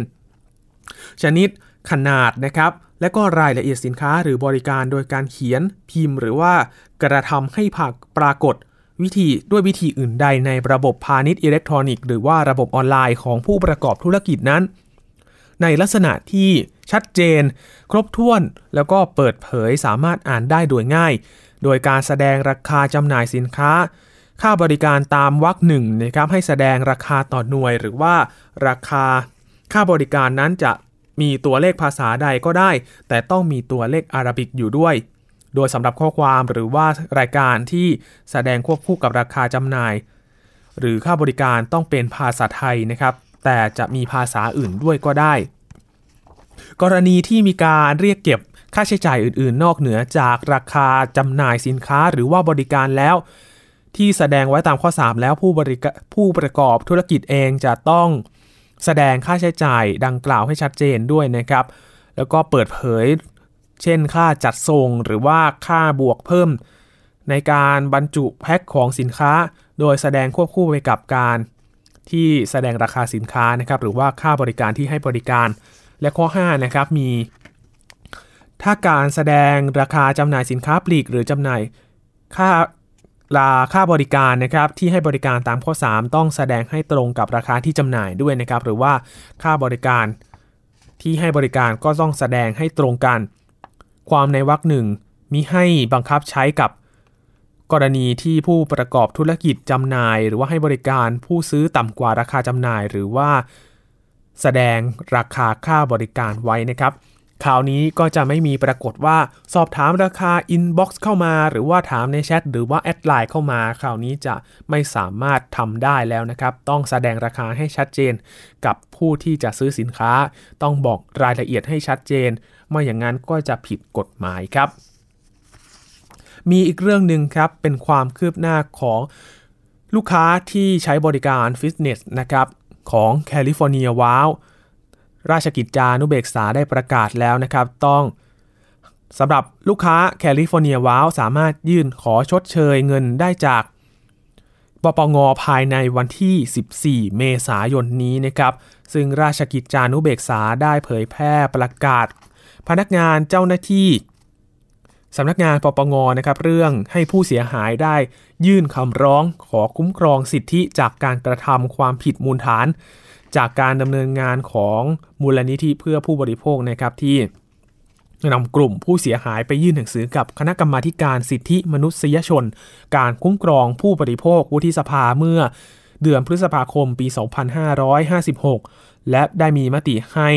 ชนิดขนาดนะครับ และก็รายละเอียดสินค้าหรือบริการโดยการเขียนพิมพ์ หรือว่ากระทำให้ผักปรากฏ วิธีด้วยวิธีอื่นใดในระบบพาณิชย์อิเล็กทรอนิกส์หรือว่าระบบออนไลน์ของผู้ประกอบธุรกิจนั้น ในลักษณะที่ชัดเจน ครบถ้วน แล้วก็เปิดเผยสามารถอ่านได้โดยง่าย โดยการแสดงราคาจำหน่ายสินค้า ค่าบริการตามวรรคหนึ่งนะครับให้แสดงราคาต่อหน่วย หรือว่าราคาค่าบริการนั้นจะมีตัวเลขภาษาใดก็ได้ แต่ต้องมีตัวเลขอารบิกอยู่ด้วย โดยสำหรับข้อความหรือว่ารายการที่แสดงควบคู่กับราคาจำหน่าย หรือค่าบริการต้องเป็นภาษาไทยนะครับ แต่จะมีภาษาอื่นด้วยก็ได้ กรณีที่มีการเรียกเก็บค่าใช้จ่ายอื่น ๆ นอกเหนือจากราคาจำหน่ายสินค้าหรือว่าบริการแล้ว ที่แสดงไว้ตามข้อ 3 แล้วผู้บริผู้ประกอบธุรกิจเองจะต้องแสดงค่าใช้จ่ายดังกล่าวให้ชัดเจนด้วยนะครับ แล้วก็เปิดเผย เช่นค่าจัดส่งหรือว่าค่าบวกเพิ่ม ในการบรรจุแพ็คของสินค้า โดยแสดงควบคู่ไปกับการที่แสดงราคาสินค้านะครับหรือว่าค่าบริการที่ให้บริการ และข้อ5นะครับมี ถ้าการแสดงราคาจำหน่ายสินค้าปลีก หรือจำหน่ายค่าลาค่าบริการนะครับที่ให้บริการตามข้อ 3 ต้องแสดงให้ตรงกับราคาที่จำหน่ายด้วยนะครับหรือว่าค่าบริการที่ให้บริการก็ต้องแสดงให้ตรงกัน ความในวรรคหนึ่งมิให้บังคับใช้กับ กรณีที่ผู้ประกอบธุรกิจจำหน่าย หรือว่าให้บริการผู้ซื้อต่ำกว่าราคาจำหน่าย หรือว่า แสดงราคาค่าบริการไว้นะครับคราวนี้ก็จะไม่มีปรากฏว่าสอบถามราคา inbox เข้ามา หรือว่าถามในแชทหรือว่าแอดไลน์เข้ามาคราวนี้จะไม่สามารถทำได้แล้วนะครับ ต้องแสดงราคาให้ชัดเจน กับผู้ที่จะซื้อสินค้า ต้องบอกรายละเอียดให้ชัดเจน ไม่อย่างนั้นก็จะผิดกฎหมายครับ มีอีกเรื่องหนึ่งครับ เป็นความคืบหน้าของลูกค้าที่ใช้บริการฟิตเนสนะครับของ California WOW ราชกิจจานุเบกษาได้ประกาศแล้วนะครับ ต้องสำหรับลูกค้า California WOW สามารถยื่นขอชดเชยเงินได้จากปปงภายในวันที่ 14 เมษายนนี้นะครับ ซึ่งราชกิจจานุเบกษาได้เผยแพร่ประกาศ พนักงานเจ้าหน้าที่สำนักงานปปงนะครับเรื่องให้ผู้เสียหายได้ยื่นคำร้องขอคุ้มครองสิทธิจากการกระทำความผิดมูลฐาน จากการดำเนินงานของมูลนิธิเพื่อผู้บริโภคนะครับที่นำกลุ่มผู้เสียหายไปยื่นหนังสือกับคณะกรรมาการสิทธิมนุษยชน การคุ้มครองผู้บริโภควุฒิสภาเมื่อเดือนพฤษภาคมปี 2556 และได้มีมติให้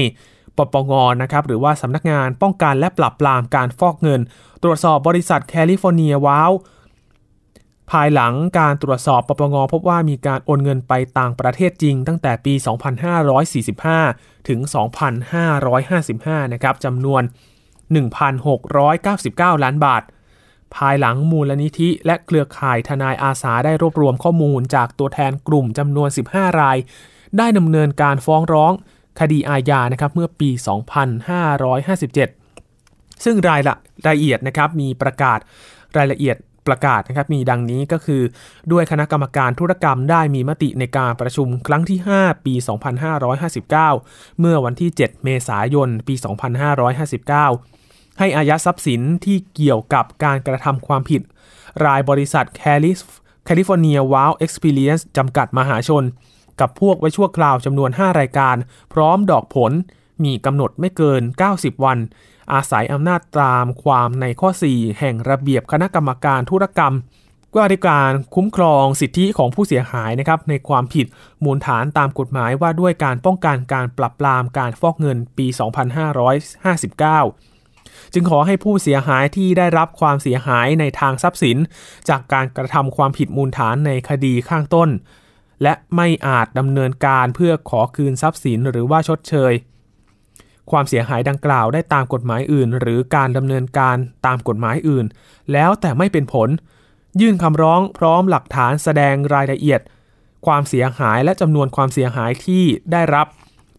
ปปงนะครับหรือว่าสำนักงานป้องกันและปราบปรามการฟอกเงิน ตรวจสอบบริษัทแคลิฟอร์เนียว้าวภายหลังการตรวจสอบปปงพบว่ามีการโอนเงินไปต่างประเทศจริง ตั้งแต่ปี 2545 ถึง 2555 นะครับจำนวน 1,699 ล้านบาท ภายหลังมูลนิธิและเครือข่ายทนายอาสาได้รวบรวมข้อมูลจากตัวแทนกลุ่มจำนวน 15 ราย ได้ดำเนินการฟ้องร้อง คดีอาญานะครับเมื่อปี 2557 ซึ่งรายละรายละเอียดนะครับมีประกาศรายละเอียดประกาศนะครับมีดังนี้ก็คือด้วยคณะกรรมการธุรกรรมได้มีมติในการประชุมครั้งที่ 5 ปี 2559 เมื่อวันที่ 7 เมษายน ปี 2559 ให้อายัดทรัพย์สินที่เกี่ยวกับการกระทำความผิด รายบริษัทแคลิฟอร์เนียว้าวเอ็กซ์เพรียนซ์จำกัดมหาชน กับพวกไว้ชั่วคราวจำนวน 5 รายการ พร้อมดอกผล มีกำหนดไม่เกิน 90 วัน อาศัยอำนาจตามความในข้อ 4 แห่งระเบียบคณะกรรมการธุรกรรมว่าด้วยการคุ้มครองสิทธิของผู้เสียหายนะครับในความผิดมูลฐานตามกฎหมายว่าด้วยการป้องกันการปรับปรามการฟอกเงินปี 2559 จึงขอให้ผู้เสียหายที่ได้รับความเสียหายในทางทรัพย์สิน จากการกระทำความผิดมูลฐานในคดีข้างต้น และไม่อาจดำเนินการเพื่อขอคืนทรัพย์สินหรือว่าชดเชย ความเสียหายดังกล่าวได้ตามกฎหมายอื่น หรือการดำเนินการตามกฎหมายอื่น แล้วแต่ไม่เป็นผล ยื่นคำร้องพร้อมหลักฐานแสดงรายละเอียด ความเสียหายและจำนวนความเสียหายที่ได้รับ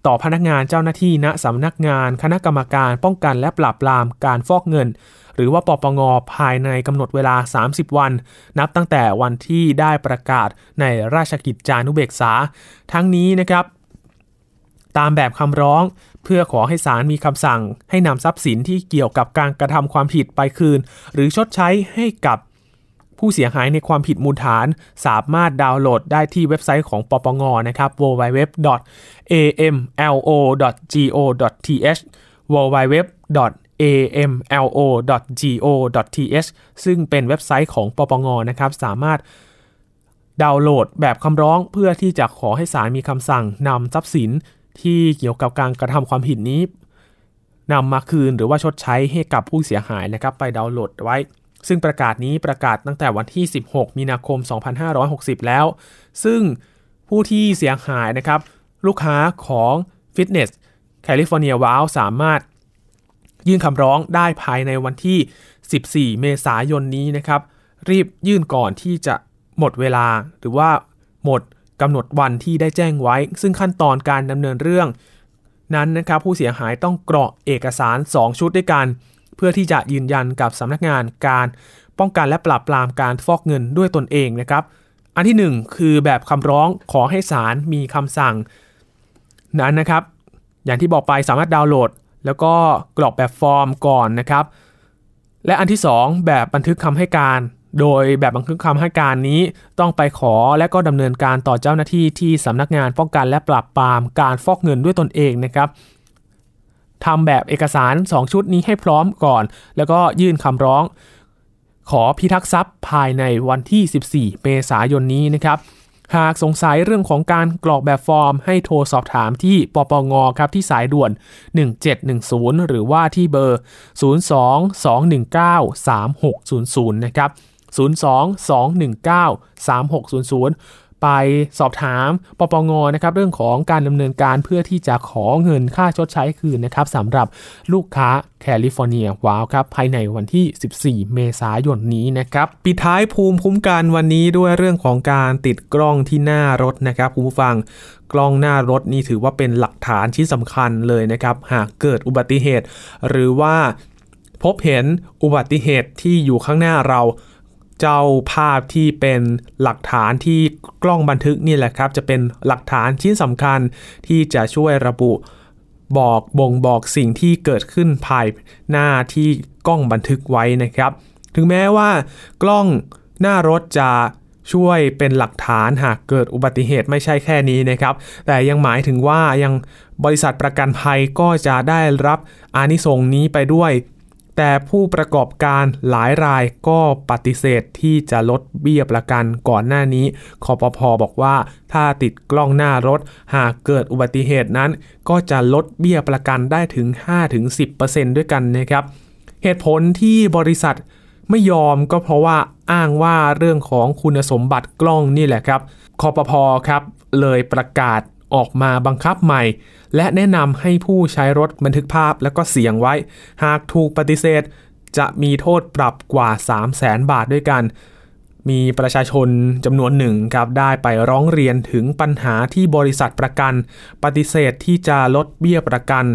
ต่อพนักงานเจ้าหน้าที่ณสำนักงานคณะกรรมการป้องกันและปราบปรามการฟอกเงิน หรือว่าปปงภายในกำหนดเวลา 30 วัน นับตั้งแต่วันที่ได้ประกาศในราชกิจจานุเบกษา ทั้งนี้นะครับ ตามแบบคำร้องเพื่อขอให้ศาลมีคำสั่ง ให้นำทรัพย์สินที่เกี่ยวกับการกระทำความผิดไปคืน หรือชดใช้ให้กับผู้เสียหายในความผิดมูลฐาน สามารถดาวน์โหลดได้ที่เว็บไซต์ของปปงนะครับ www.amlo.go.th www amlo.go.th ซึ่งเป็นเว็บไซต์ของปปงนะครับสามารถดาวน์โหลดแบบคำร้องเพื่อที่จะขอให้ศาลมีคำสั่งนำทรัพย์สินที่เกี่ยวกับการกระทำความผิดนี้นำมาคืนหรือว่าชดใช้ให้กับผู้เสียหายนะครับไปดาวน์โหลดไว้ ซึ่งประกาศนี้ประกาศตั้งแต่วันที่ 16 มีนาคม 2560 แล้ว ซึ่งผู้ที่เสียหายนะครับ ลูกค้าของฟิตเนสแคลิฟอร์เนียว้าวสามารถ ยื่นคำร้องได้ภายในวันที่ 14 เมษายนนี้นะครับ รีบยื่นก่อนที่จะหมดเวลาหรือว่าหมดกำหนดวันที่ได้แจ้งไว้ ซึ่งขั้นตอนการดำเนินเรื่อง นั้นนะครับผู้เสียหายต้องกรอกเอกสาร 2 ชุดด้วยกัน เพื่อที่จะยืนยันกับสำนักงานการป้องกันและปราบปรามการฟอกเงินด้วยตนเองนะครับ อันที่ 1 คือแบบคำร้องขอให้ศาลมีคำสั่ง นั้นนะครับ อย่างที่บอกไปสามารถดาวน์โหลด แล้วก็กรอกแบบฟอร์มก่อนนะครับ และอันที่ 2 แบบบันทึกคำให้การ โดยแบบบันทึกคำให้การนี้ต้องไปขอและก็ดำเนินการต่อเจ้าหน้าที่ที่สำนักงานป้องกันและปราบปรามการฟอกเงินด้วยตนเองนะครับทำแบบเอกสาร 2 ชุดนี้ให้พร้อมก่อน แล้วก็ยื่นคำร้อง ขอพิทักษ์ทรัพย์ภายในวันที่ 14 เมษายนนี้นะครับ หากสงสัยเรื่องของการกรอกแบบฟอร์ม ให้โทรสอบถามที่ปปงครับที่สายด่วน 1710 หรือว่าที่เบอร์ 02-219-3600 นะครับ 02-219-3600 ไปสอบถามปปงนะครับเรื่องของการดำเนินการเพื่อที่จะขอเงินค่าชดใช้คืนนะครับสำหรับลูกค้าแคลิฟอร์เนียว้าวครับภายในวันที่ 14 เมษายนนี้นะครับปิดท้ายภูมิคุ้มกันวันนี้ด้วยเรื่องของการติดกล้องที่หน้ารถนะครับคุณผู้ฟังกล้องหน้ารถนี่ถือว่าเป็นหลักฐานชิ้นสำคัญเลยนะครับ หากเกิดอุบัติเหตุ หรือว่าพบเห็นอุบัติเหตุที่อยู่ข้างหน้าเรา เจ้าภาพที่เป็นหลักฐานที่กล้องบันทึกนี่แหละครับ จะเป็นหลักฐานชิ้นสำคัญที่จะช่วยระบุบอกบ่งบอกสิ่งที่เกิดขึ้นภายหน้าที่กล้องบันทึกไว้นะครับ ถึงแม้ว่ากล้องหน้ารถจะช่วยเป็นหลักฐานหากเกิดอุบัติเหตุไม่ใช่แค่นี้นะครับ แต่ยังหมายถึงว่ายังบริษัทประกันภัยก็จะได้รับอานิสงส์นี้ไปด้วย แต่ผู้ประกอบการหลายรายก็ปฏิเสธที่จะลดเบี้ยประกันก่อนหน้านี้คอปพอบอกว่าถ้าติดกล้องหน้ารถ หากเกิดอุบัติเหตุนั้น ก็จะลดเบี้ยประกันได้ถึง 5-10%ด้วยกันนะครับ เหตุผลที่บริษัทไม่ยอมก็เพราะว่าอ้างว่าเรื่องของคุณสมบัติกล้องนี่แหละครับคอปพครับเลยประกาศ ออกมาบังคับใหม่ และแนะนำให้ผู้ใช้รถบันทึกภาพแล้วก็เสียงไว้ หากถูกปฏิเสธ จะมีโทษปรับกว่า 3 0 0แสนบาทด้วยกัน มีประชาชนจำนวนหนึ่งครับได้ไปร้องเรียนถึงปัญหาที่บริษัทประกัน ปฏิเสธที่จะลดเบี้ยประกัน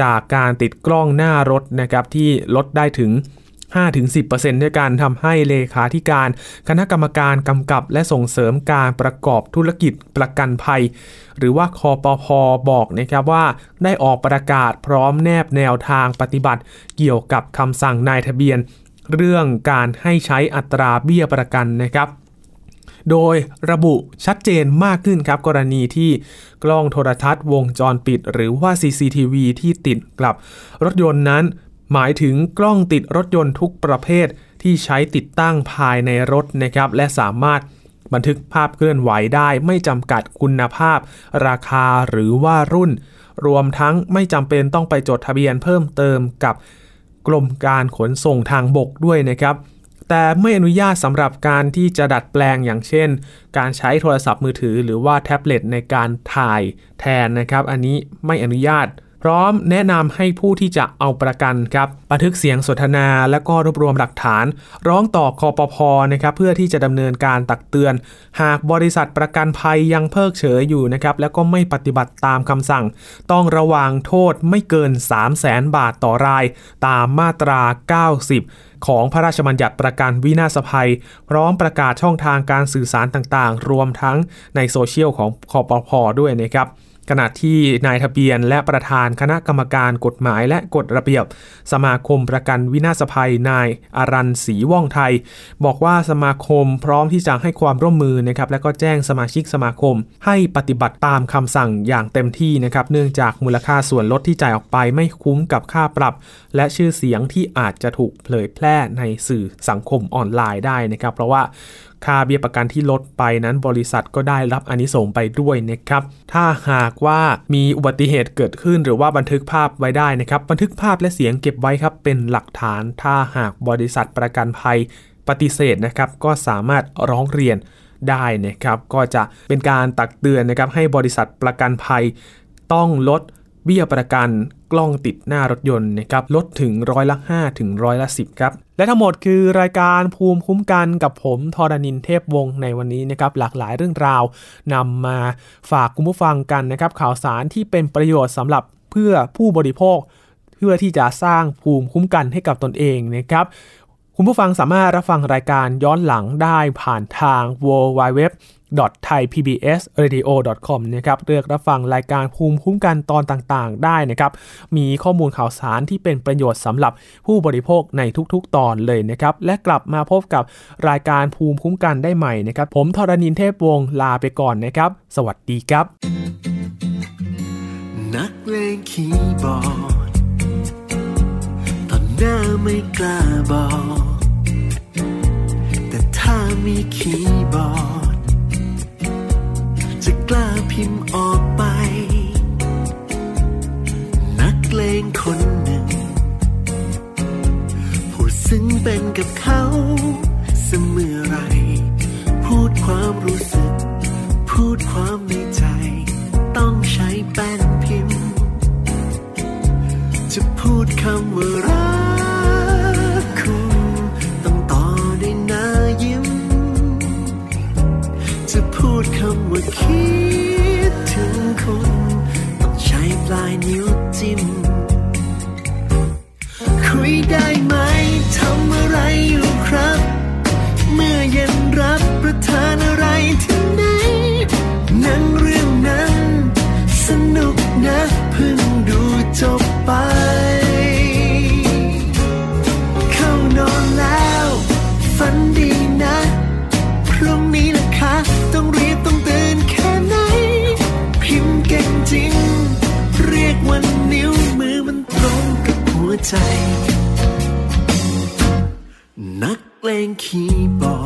จากการติดกล้องหน้ารถนะครับที่ลดได้ถึง 5-10%ด้วยกันทำให้เลขาธิการคณะกรรมการกำกับ และส่งเสริมการประกอบธุรกิจประกันภัย หรือว่าคอปพบอกนะครับว่า ได้ออกประกาศพร้อมแนบแนวทางปฏิบัติ เกี่ยวกับคำสั่งนายทะเบียน เรื่องการให้ใช้อัตราเบี้ยประกันนะครับโดยระบุชัดเจนมากขึ้นครับ กรณีที่กล้องโทรทัศน์วงจรปิด หรือว่า CCTV ที่ติดกับรถยนต์นั้น หมายถึงกล้องติดรถยนต์ทุกประเภทที่ใช้ติดตั้งภายในรถนะครับและสามารถบันทึกภาพเคลื่อนไหวได้ไม่จำกัดคุณภาพ ราคาหรือว่ารุ่น รวมทั้งไม่จำเป็นต้องไปจดทะเบียนเพิ่มเติมกับกรมการขนส่งทางบกด้วยนะครับ แต่ไม่อนุญาตสำหรับการที่จะดัดแปลงอย่างเช่น การใช้โทรศัพท์มือถือหรือว่าแท็บเล็ตในการถ่ายแทนนะครับ อันนี้ไม่อนุญาต พร้อมแนะนำให้ผู้ที่จะเอาประกันครับบันทึกเสียงสนทนาและก็รวบรวมหลักฐาน ร้องต่อคอปพนะครับเพื่อที่จะดำเนินการตักเตือน หากบริษัทประกันภัยยังเพิกเฉยอยู่นะครับแล้วก็ไม่ปฏิบัติตามคำสั่ง ต้องระวังโทษไม่เกิน 3 0 0แสนบาทต่อราย ตามมาตรา 90 ของพระราชบัญญัติประกันวินาศภัย พร้อมประกาศช่องทางการสื่อสารต่างๆ รวมทั้งในโซเชียลของคอปพด้วยนะครับ ขณะที่นายทะเบียนและประธานคณะกรรมการกฎหมายและกฎระเบียบ สมาคมประกันวินาศภัยนายอารันศรีว่องไทย บอกว่าสมาคมพร้อมที่จะให้ความร่วมมือนะครับและก็แจ้งสมาชิกสมาคม ให้ปฏิบัติตามคำสั่งอย่างเต็มที่นะครับเนื่องจากมูลค่าส่วนลดที่จ่ายออกไปไม่คุ้มกับค่าปรับ และชื่อเสียงที่อาจจะถูกเผยแพร่ในสื่อสังคมออนไลน์ได้นะครับเพราะว่า ค่าเบี้ยประกันที่ลดไปนั้นบริษัทก็ได้รับอานิสงส์ไปด้วยนะครับ ถ้าหากว่ามีอุบัติเหตุเกิดขึ้น หรือว่าบันทึกภาพไว้ได้นะครับ บันทึกภาพและเสียงเก็บไว้ครับเป็นหลักฐาน ถ้าหากบริษัทประกันภัยปฏิเสธนะครับ ก็สามารถร้องเรียนได้นะครับ ก็จะเป็นการตักเตือนนะครับให้บริษัทประกันภัยต้องลด เบี้ยประกัน กล้องติดหน้ารถยนต์นะครับลดถึงร้อยละ5ถึงร้อยละ10ครับและทั้งหมดคือรายการภูมิคุ้มกันกับผมทรณินเทพวงศ์ในวันนี้นะครับหลากหลายเรื่องราวนำมาฝากคุณผู้ฟังกันนะครับข่าวสารที่เป็นประโยชน์สำหรับเพื่อผู้บริโภค เพื่อที่จะสร้างภูมิคุ้มกันให้กับตนเองนะครับคุณผู้ฟังสามารถรับฟังรายการย้อนหลังได้ผ่านทาง w w w thaipbsradio.com นะครับเลือกรับฟังรายการภูมิคุ้มกันตอนต่างๆ ได้นะครับ มีข้อมูลข่าวสารที่เป็นประโยชน์สำหรับผู้บริโภคในทุกๆ ตอนเลยนะครับ และกลับมาพบกับรายการภูมิคุ้มกันได้ใหม่นะครับ ผมทรณินเทพวงศ์ลาไปก่อนนะครับ สวัสดีครับ นักเลงคีย์บอร์ดตอนหน้าไม่กล้าบอก แต่ถ้ามีคีย์บอร์ด พิมพ์ออกไป นักเลงคนหนึ่ง พูดซึ้งเป็นกับเขาเสมอไร พูดความรู้สึก พูดความในใจ ต้องใช้แป้นพิมพ์ จะพูดคำว่า ปลายนิ้วจิ้มคุยได้ไหมทำอะไรอยู่ครับ เมื่อเย็นรับ ใจ นักเลงคีย์บอร์ด